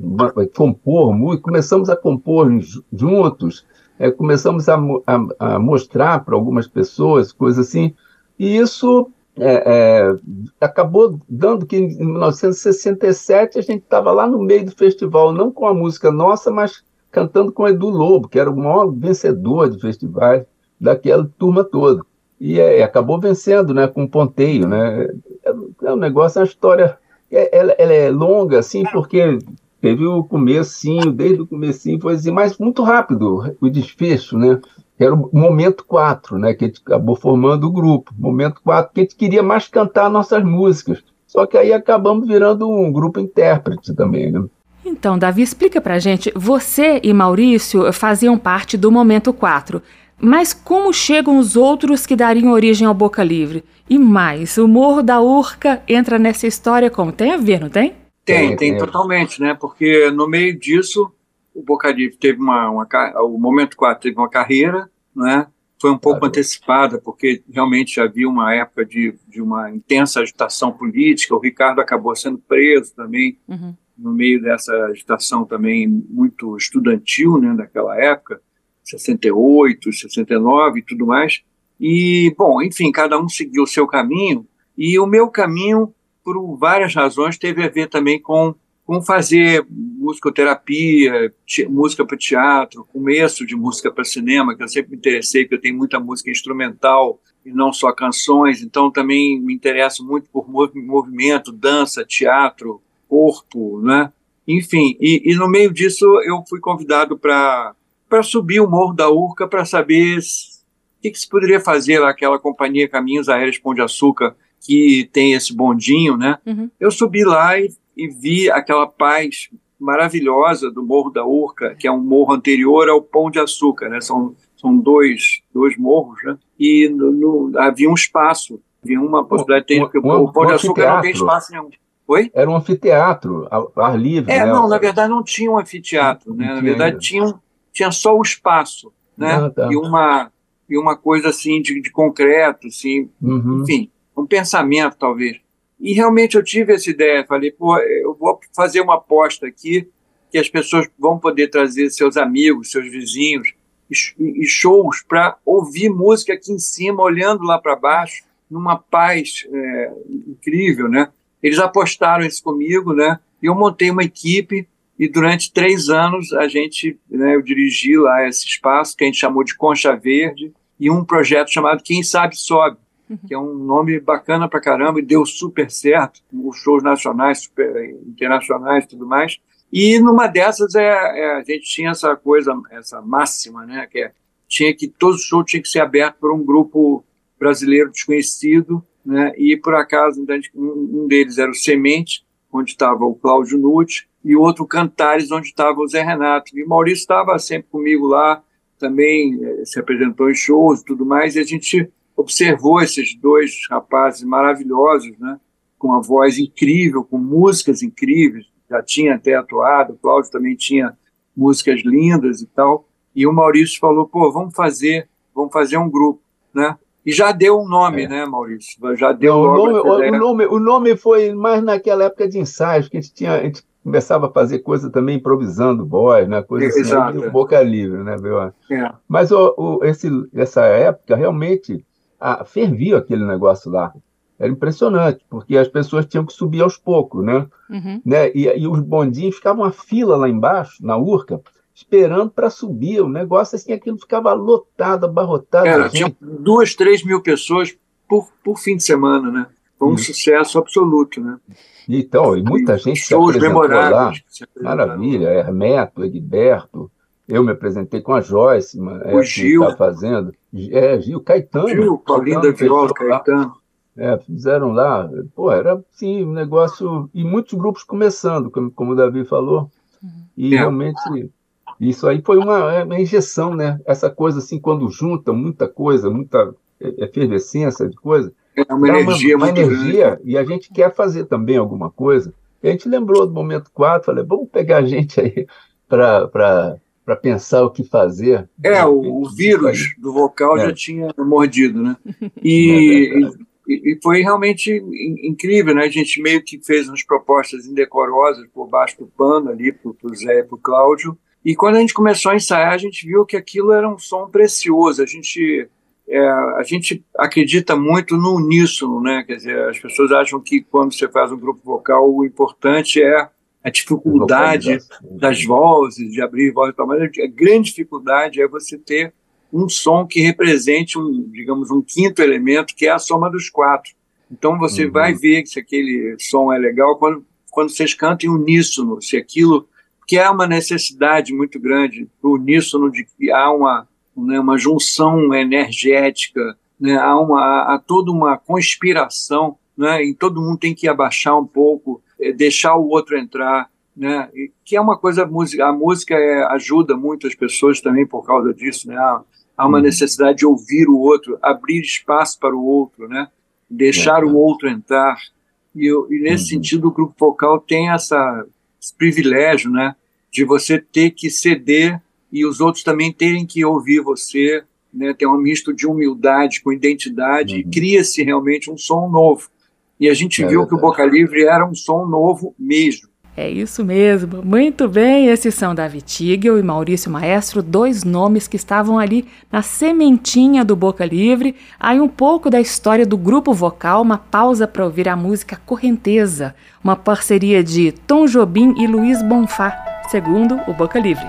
compor música, começamos a compor juntos, é, começamos a, a, a mostrar para algumas pessoas, coisas assim, e isso é, é, acabou dando que em 1967 a gente estava lá no meio do festival, não com a música nossa, mas cantando com Edu Lobo, que era o maior vencedor de festivais daquela turma toda. E é, acabou vencendo né, com ponteio. Né? É, é um negócio, é uma história. É, ela, ela, é longa, assim, porque teve o comecinho, desde o comecinho, foi assim, mas muito rápido o desfecho, né? Era o momento 4, né? Que a gente acabou formando o grupo. Momento 4, que a gente queria mais cantar nossas músicas. Só que aí acabamos virando um grupo intérprete também, né? Então, Davi, explica pra gente. Você e Maurício faziam parte do Momento 4. Mas como chegam os outros que dariam origem ao Boca Livre? E mais, o Morro da Urca entra nessa história como? Tem a ver, não tem? Tem, tem totalmente, né? Porque no meio disso, o Boca Livre teve uma, uma o Momento 4 teve uma carreira, né? Foi um pouco claro. antecipada, porque realmente havia uma época de, de uma intensa agitação política. O Ricardo acabou sendo preso também, uhum. no meio dessa agitação também muito estudantil, né, daquela época. 68, 69 e tudo mais. E, bom, enfim, cada um seguiu o seu caminho, e o meu caminho, por várias razões, teve a ver também com, com fazer musicoterapia, música para teatro, começo de música para cinema, que eu sempre me interessei, porque eu tenho muita música instrumental e não só canções, então também me interesso muito por movimento, dança, teatro, corpo, né? Enfim, e, e no meio disso eu fui convidado para subir o Morro da Urca para saber o que, que, se poderia fazer lá, aquela companhia Caminhos Aéreos Pão de Açúcar, que tem esse bondinho, né? Uhum. Eu subi lá e, e, vi aquela paz maravilhosa do Morro da Urca, que é um morro anterior ao Pão de Açúcar, né? São, são dois, dois morros, né? E no, no, havia um espaço, havia uma possibilidade de ter, porque um, o Pão de Açúcar não tem espaço nenhum. Oi? Era um anfiteatro, ar livre. É, né? não, na verdade não tinha um anfiteatro, né? Na verdade tinha um, tinha só o espaço, né? Ah, tá. E uma e uma coisa assim de, de concreto, assim, uhum. enfim, um pensamento talvez. E realmente eu tive essa ideia, falei, pô, eu vou fazer uma aposta aqui que as pessoas vão poder trazer seus amigos, seus vizinhos e, shows para ouvir música aqui em cima, olhando lá para baixo, numa paz é, incrível, né? Eles apostaram isso comigo, né? E eu montei uma equipe e durante três anos a gente, né, eu dirigi lá esse espaço que a gente chamou de Concha Verde e um projeto chamado Quem Sabe Sobe. Que é um nome bacana pra caramba e deu super certo, os shows nacionais, super, internacionais e tudo mais. E numa dessas é, é, a gente tinha essa coisa, essa máxima, né, que é, tinha que todo show tinha que ser aberto por um grupo brasileiro desconhecido, né, e por acaso um deles era o Semente, onde estava o Cláudio Nutti, e outro Cantares, onde estava o Zé Renato. E o Maurício estava sempre comigo lá, também eh, se apresentou em shows e tudo mais, e a gente observou esses dois rapazes maravilhosos, né, com uma voz incrível, com músicas incríveis, já tinha até atuado, o Cláudio também tinha músicas lindas e tal, e o Maurício falou, pô, vamos fazer, vamos fazer um grupo, né, e já deu um nome, é. né, Maurício? Já deu Não, o, nome, o, nome, o nome foi mais naquela época de ensaios, que a gente, tinha, a gente começava a fazer coisa também improvisando voz, né? Coisa assim, Exato. Assim, boca livre, né? É. Mas o, o, esse, essa época realmente a, fervia aquele negócio lá. Era impressionante, porque as pessoas tinham que subir aos poucos, né? Uhum. né? E, e os bondinhos ficavam uma fila lá embaixo, na Urca, esperando para subir. O negócio assim, aquilo ficava lotado, abarrotado. Era, tinha duas, três mil pessoas por, por fim de semana, né? Foi um hum. sucesso absoluto, né? Então, e muita gente shows se apresentou lá. Maravilha, Hermeto, Egberto. Eu me apresentei com a Joyce, é, o Gil. Tá fazendo. É, Gil, Caetano. Gil, Paulinho da Viola, Caetano. É, fizeram lá. Pô, era sim um negócio. E muitos grupos começando, como, como o Davi falou. E é. realmente isso aí foi uma, é, uma, injeção, né? Essa coisa assim, quando junta muita coisa, muita efervescência de coisa, é uma energia uma, uma energia grande. e a gente quer fazer também alguma coisa. E a gente lembrou do momento 4, falei, vamos pegar a gente aí para para pensar o que fazer. É, o, o vírus do vocal é. já tinha mordido, né? [LAUGHS] E, e, e, foi realmente incrível, né? A gente meio que fez umas propostas indecorosas por baixo do pano ali para o Zé e para o Cláudio. E quando a gente começou a ensaiar, a gente viu que aquilo era um som precioso. A gente é, a gente acredita muito no uníssono, né? Quer dizer, as pessoas acham que quando você faz um grupo vocal, o importante é a dificuldade das vozes, de abrir voz tal, mas a grande dificuldade é você ter um som que represente um, digamos, um quinto elemento, que é a soma dos quatro. Então você uhum. vai ver se aquele som é legal quando, quando vocês cantam em uníssono, se aquilo que é uma necessidade muito grande do uníssono de que há uma né, uma junção energética, né, há, uma, há toda uma conspiração, né, e todo mundo tem que abaixar um pouco, é, deixar o outro entrar, né, e, que é uma coisa, a música, a música é, ajuda muito as pessoas também por causa disso, né, há, há uma uhum. necessidade de ouvir o outro, abrir espaço para o outro, né, deixar é, o outro entrar, e, e nesse uhum. sentido o grupo vocal tem essa, esse privilégio, né, de você ter que ceder e os outros também terem que ouvir você, né, ter um misto de humildade com identidade, uhum. e cria-se realmente um som novo. E a gente é viu verdade. que o Boca Livre era um som novo mesmo. É isso mesmo. Muito bem, esses são Davi Tigel e Maurício Maestro, dois nomes que estavam ali na sementinha do Boca Livre. Aí um pouco da história do grupo vocal, uma pausa para ouvir a música Correnteza, uma parceria de Tom Jobim e Luiz Bonfá segundo o Boca Livre.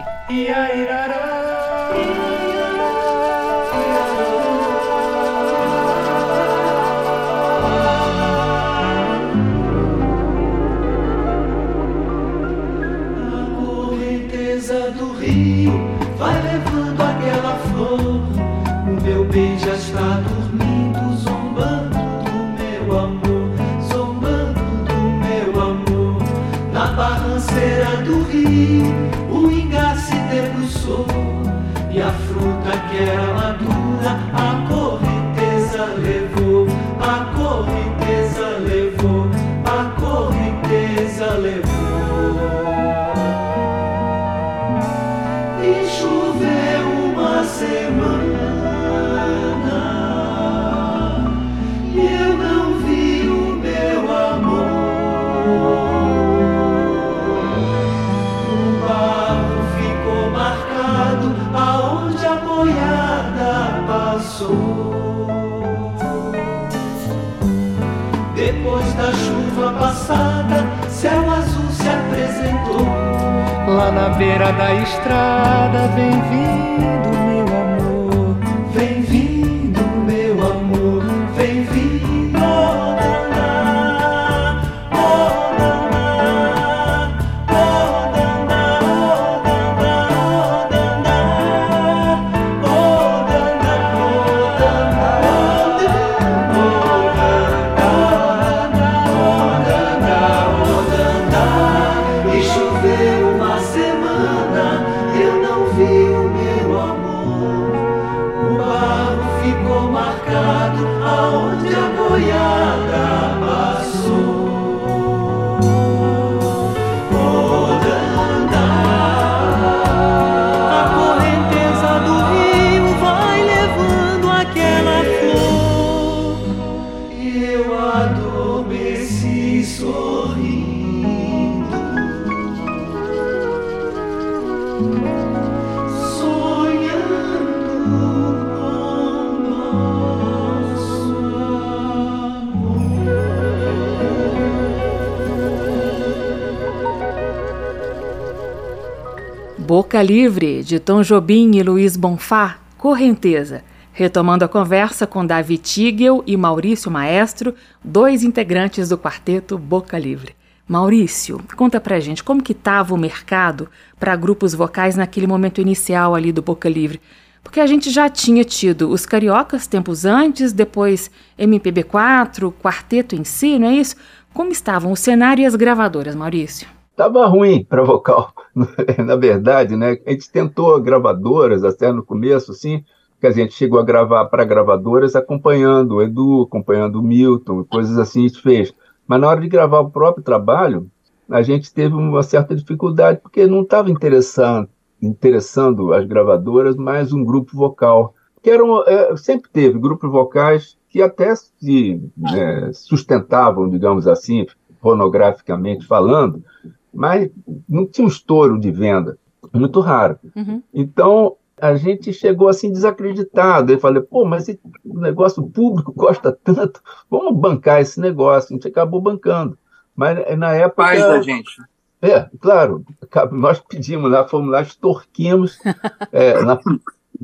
O ingá se debruçou e a fruta que era madura, Beira da estrada, vem Boca Livre, de Tom Jobim e Luiz Bonfá, Correnteza. Retomando a conversa com Davi Tigel e Maurício Maestro, dois integrantes do quarteto Boca Livre. Maurício, conta pra gente como que estava o mercado para grupos vocais naquele momento inicial ali do Boca Livre. Porque a gente já tinha tido os cariocas tempos antes, depois MPB4, quarteto em si, não é isso? Como estavam o cenário e as gravadoras, Maurício? Estava ruim [LAUGHS] para vocal, [LAUGHS] na verdade, né? A gente tentou gravadoras até no começo, assim, que a gente chegou a gravar para gravadoras acompanhando o Edu, acompanhando o Milton, coisas assim a gente fez. Mas na hora de gravar o próprio trabalho, a gente teve uma certa dificuldade, porque não estava interessando interessando as gravadoras mais um grupo vocal, que eram, é, sempre teve grupos vocais que até se é, sustentavam, digamos assim, fonograficamente falando, mas não tinha um estouro de venda, muito raro. Uhum. Então, a gente chegou assim desacreditado. Eu falei, pô, mas o negócio público gosta tanto, vamos bancar esse negócio. A gente acabou bancando. Mas eh, na época. Paz da gente. É, claro. Nós pedimos lá, fomos lá, extorquimos é, [LAUGHS] na,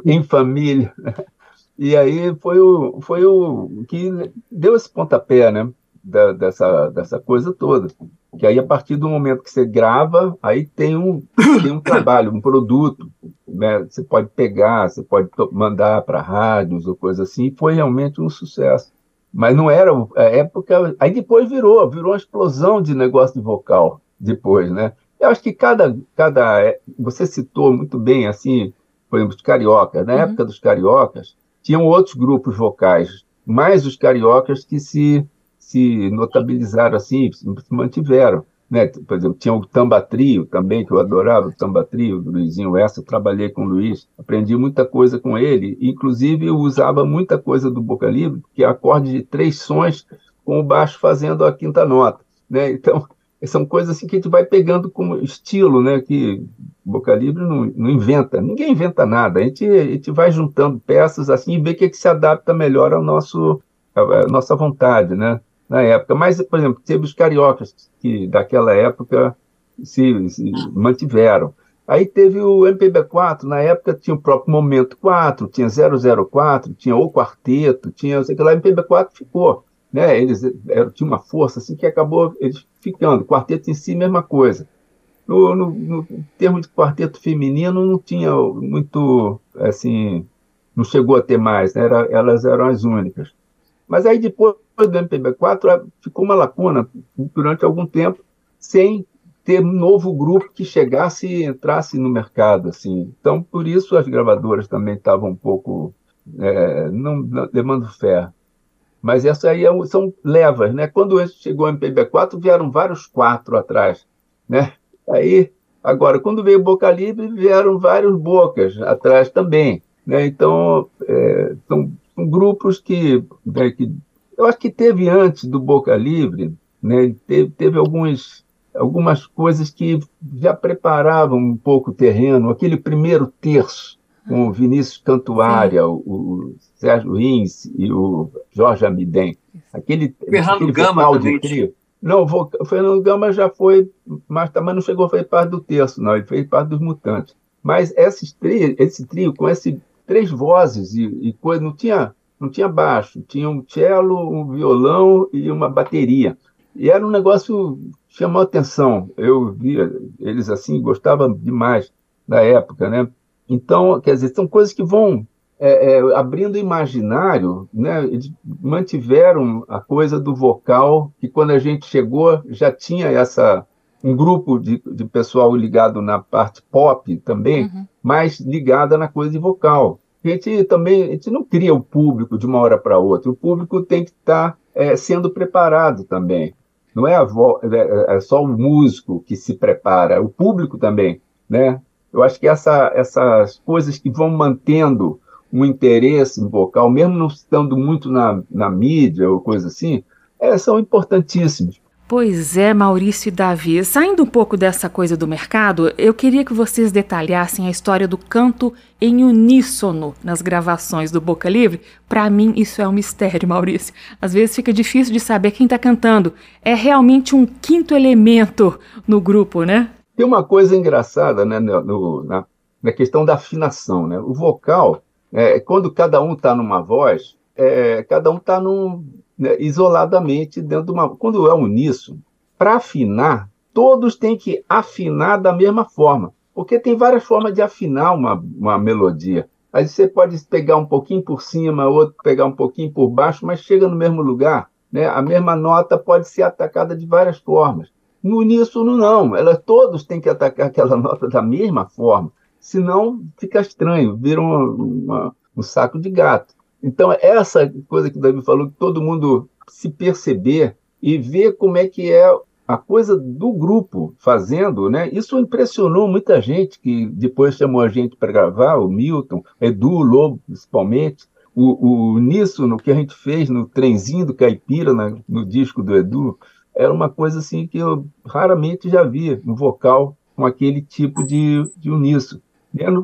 em família. E aí foi o, foi o que deu esse pontapé, né? Da, dessa, dessa coisa toda. Que aí, a partir do momento que você grava, aí tem um, tem um trabalho, um produto. Né? Você pode pegar, você pode mandar para rádios ou coisa assim. E foi realmente um sucesso. Mas não era a época. Aí depois virou, virou uma explosão de negócio de vocal, depois, né? Eu acho que cada. cada é, você citou muito bem, assim, por exemplo, os cariocas. Na uhum. época dos cariocas, tinham outros grupos vocais, mais os cariocas que se se notabilizaram assim, se mantiveram. Né? Por exemplo, tinha o Tamba Trio também, que eu adorava, o Tamba Trio, do Luizinho Essa, trabalhei com o Luiz, aprendi muita coisa com ele, inclusive eu usava muita coisa do Boca Livre, que é acorde de três sons com o baixo fazendo a quinta nota. Né? Então, são coisas assim que a gente vai pegando como estilo, né? que Boca Livre não, não inventa, ninguém inventa nada, a gente, a gente vai juntando peças assim e vê o que, é que se adapta melhor ao nosso, à nossa vontade, né? Na época. Mas, por exemplo, teve os cariocas que daquela época se, se mantiveram. Aí teve o MPB4, na época tinha o próprio Momento 4, tinha 004, tinha o Quarteto, tinha, sei que lá, o MPB4 ficou, né? Eles era, tinha uma força assim que acabou eles ficando. O quarteto em si, mesma coisa. No, no, no termo de quarteto feminino, não tinha muito, assim, não chegou a ter mais, né? Era, elas eram as únicas. Mas aí depois do MPB4 ficou uma lacuna durante algum tempo sem ter um novo grupo que chegasse e entrasse no mercado, assim. Então, por isso as gravadoras também estavam um pouco é, não, não levando fé. Mas essa aí é, são levas, né? Quando chegou o MPB4, vieram vários quatro atrás, né? Aí, agora, quando veio Boca Livre, vieram vários bocas atrás também, né? Então, é, são grupos que, né, que eu acho que teve antes do Boca Livre, né, teve, teve alguns, algumas coisas que já preparavam um pouco o terreno, aquele primeiro terço, com o Vinícius Cantuária, o, o, Sérgio Rins e o Jorge Amidem. Aquele, Fernando aquele Gama de trio. Não, o Fernando Gama já foi, mas também não chegou a fazer parte do terço, não, ele fez parte dos Mutantes. Mas esses tri, esse trio, com esse três vozes e, e coisa, não tinha, não tinha baixo, tinha um cello, um violão e uma bateria. E era um negócio que chamou atenção. Eu via eles assim, gostava demais da época, né? Então, quer dizer, são coisas que vão é, é, abrindo imaginário, né? Eles mantiveram a coisa do vocal, que quando a gente chegou já tinha essa um grupo de, de pessoal ligado na parte pop também, uhum. mas ligada na coisa de vocal. A gente também a gente não cria o público de uma hora para outra. O público tem que estar tá, é, sendo preparado também. Não é, vo, é, é, só o músico que se prepara, o público também, né? Eu acho que essa, essas coisas que vão mantendo um interesse no vocal, mesmo não estando muito na, na mídia ou coisa assim, é, são importantíssimos. Pois é, Maurício e Davi. Saindo um pouco dessa coisa do mercado, eu queria que vocês detalhassem a história do canto em uníssono nas gravações do Boca Livre. Para mim, isso é um mistério, Maurício. Às vezes fica difícil de saber quem está cantando. É realmente um quinto elemento no grupo, né? Tem uma coisa engraçada né, no, na, na questão da afinação. Né? O vocal, é, quando cada um está numa voz, é, cada um está num né, isoladamente dentro de uma. Quando é uníssono, para afinar, todos têm que afinar da mesma forma, porque tem várias formas de afinar uma, uma melodia. Aí você pode pegar um pouquinho por cima, outro pegar um pouquinho por baixo, mas chega no mesmo lugar. Né? A mesma nota pode ser atacada de várias formas. No uníssono, não. Elas, todos têm que atacar [LAUGHS] aquela nota da mesma forma. Senão, fica estranho, vira uma, uma, um saco de gato. Então, essa coisa que o Davi falou, que todo mundo se perceber e ver como é que é a coisa do grupo fazendo, né? Isso impressionou muita gente que depois chamou a gente para gravar, o Milton, Edu, o Lobo, principalmente. O, o nisso, no que a gente fez no trenzinho do Caipira, na, no disco do Edu, era uma coisa assim que eu raramente já via no vocal com aquele tipo de, de uníssono.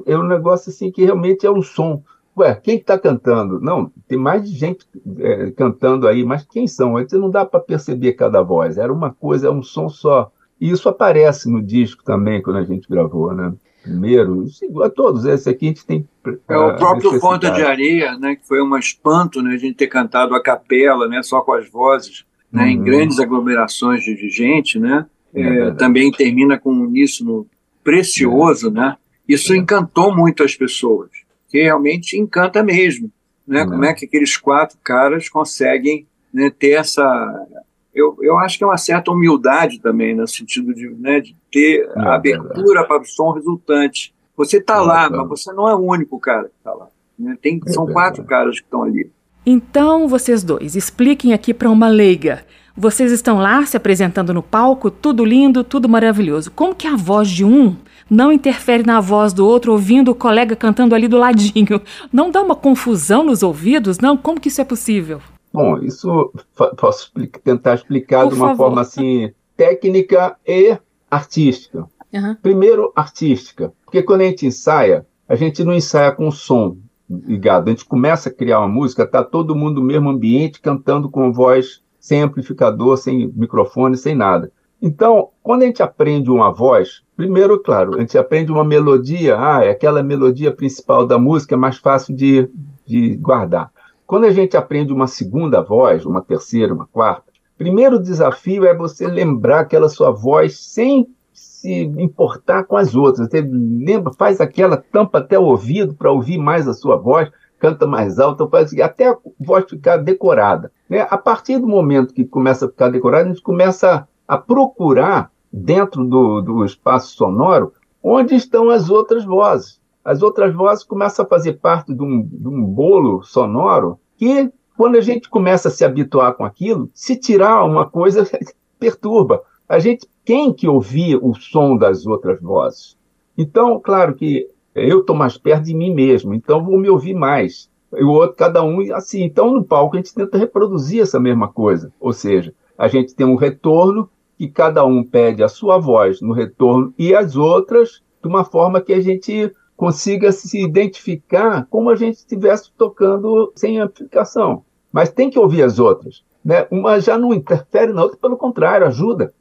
É um negócio assim que realmente é um som. Ué, quem está cantando? Não, tem mais gente é, cantando aí, mas quem são? Você não dá para perceber cada voz. Era uma coisa, é um som só. E isso aparece no disco também, quando a gente gravou, né? Primeiro, a todos, esse aqui a gente tem. É o próprio Ponta de Areia, né? Que foi um espanto, né? A gente ter cantado a capela, né? Só com as vozes, né? Uhum. Em grandes aglomerações de gente, né? É, é, também termina com um uníssono precioso, é. né? Isso é. encantou muito as pessoas que realmente encanta mesmo. Né? Como é que aqueles quatro caras conseguem né, ter essa. Eu, eu acho que é uma certa humildade também, no sentido de, né, de ter é, a abertura para o som resultante. Você está é, lá, mas você não é o único cara que está lá. Né? Tem, é são quatro caras que estão ali. Então, vocês dois, expliquem aqui para uma leiga. Vocês estão lá se apresentando no palco, tudo lindo, tudo maravilhoso. Como que a voz de um não interfere na voz do outro, ouvindo o colega cantando ali do ladinho. Não dá uma confusão nos ouvidos? Não? Como que isso é possível? Bom, isso posso tentar explicar Por de uma favor. forma assim técnica e artística. Uhum. Primeiro, artística, porque quando a gente ensaia, a gente não ensaia com som ligado. A gente começa a criar uma música, tá todo mundo no mesmo ambiente cantando com voz sem amplificador, sem microfone, sem nada. Então, quando a gente aprende uma voz, primeiro, claro, a gente aprende uma melodia, ah, é aquela melodia principal da música, é mais fácil de, de guardar. Quando a gente aprende uma segunda voz, uma terceira, uma quarta, primeiro desafio é você lembrar aquela sua voz sem se importar com as outras. Você lembra, faz aquela tampa até o ouvido para ouvir mais a sua voz, canta mais alto, faz, até a voz ficar decorada. Né? A partir do momento que começa a ficar decorada, a gente começa a procurar dentro do, do espaço sonoro onde estão as outras vozes. As outras vozes começam a fazer parte de um, de um bolo sonoro que, quando a gente começa a se habituar com aquilo, se tirar uma coisa [LAUGHS] perturba. A gente tem que ouvir o som das outras vozes. Então, claro que eu estou mais perto de mim mesmo, então vou me ouvir mais. E o outro, cada um, assim. Então, no palco, a gente tenta reproduzir essa mesma coisa. Ou seja, a gente tem um retorno que cada um pede a sua voz no retorno e as outras de uma forma que a gente consiga se identificar como a gente estivesse tocando sem amplificação. Mas tem que ouvir as outras. Né? Uma já não interfere na outra, pelo contrário, ajuda.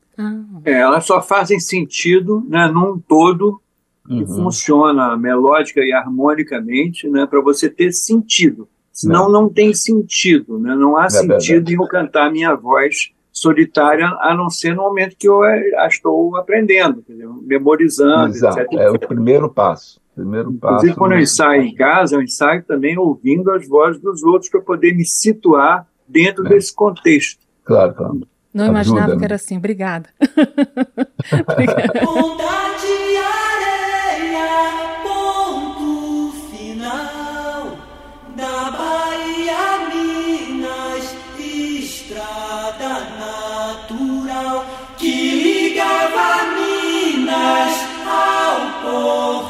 É, elas só fazem sentido né, num todo que uhum. funciona melódica e harmonicamente né, para você ter sentido. Senão não, não tem sentido. Né? Não há é sentido verdade. em eu cantar minha voz solitária, a não ser no momento que eu a estou aprendendo, dizer, memorizando, Exato, etc. É o primeiro passo. Primeiro Inclusive, passo quando eu ensaio em casa, eu ensaio também ouvindo as vozes dos outros para poder me situar dentro é. desse contexto. Claro, claro. Não Ajuda, imaginava que era assim. Obrigada. [LAUGHS] Obrigada.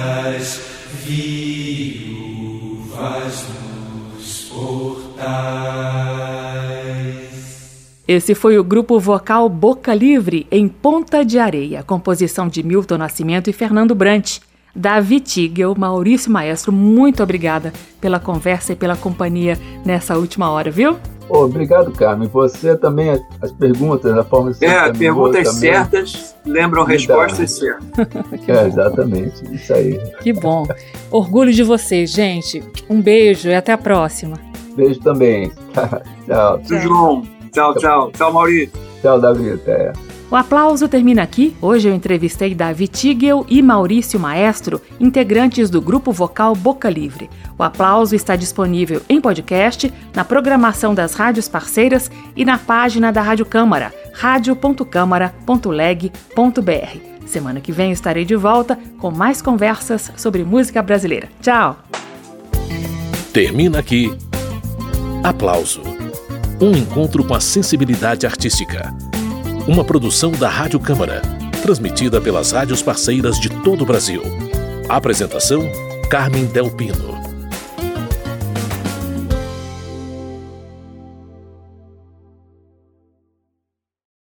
esquecidas, viúvas nos portais. Esse foi o grupo vocal Boca Livre, em Ponta de Areia, composição de Milton Nascimento e Fernando Brant. Davi Tigel, Maurício Maestro, muito obrigada pela conversa e pela companhia nessa última hora, viu? Oh, obrigado, Carmen. Você também, as perguntas, a forma que você É, perguntas também, certas lembram respostas certas. [LAUGHS] é, exatamente, isso aí. Que bom. Orgulho de vocês, gente. Um beijo e até a próxima. Beijo também. [LAUGHS] tchau. Tchau, João. Tchau, tchau. Tchau, Maurício. Tchau, Davi. Até. O aplauso termina aqui. Hoje eu entrevistei Davi Tigel e Maurício Maestro, integrantes do grupo vocal Boca Livre. O aplauso está disponível em podcast, na programação das rádios parceiras e na página da Rádio Câmara, radio.câmara.leg.br. Semana que vem estarei de volta com mais conversas sobre música brasileira. Tchau! Termina aqui. Aplauso. Um encontro com a sensibilidade artística uma produção da Rádio Câmara, transmitida pelas rádios parceiras de todo o Brasil. Apresentação: Carmen Del Pino.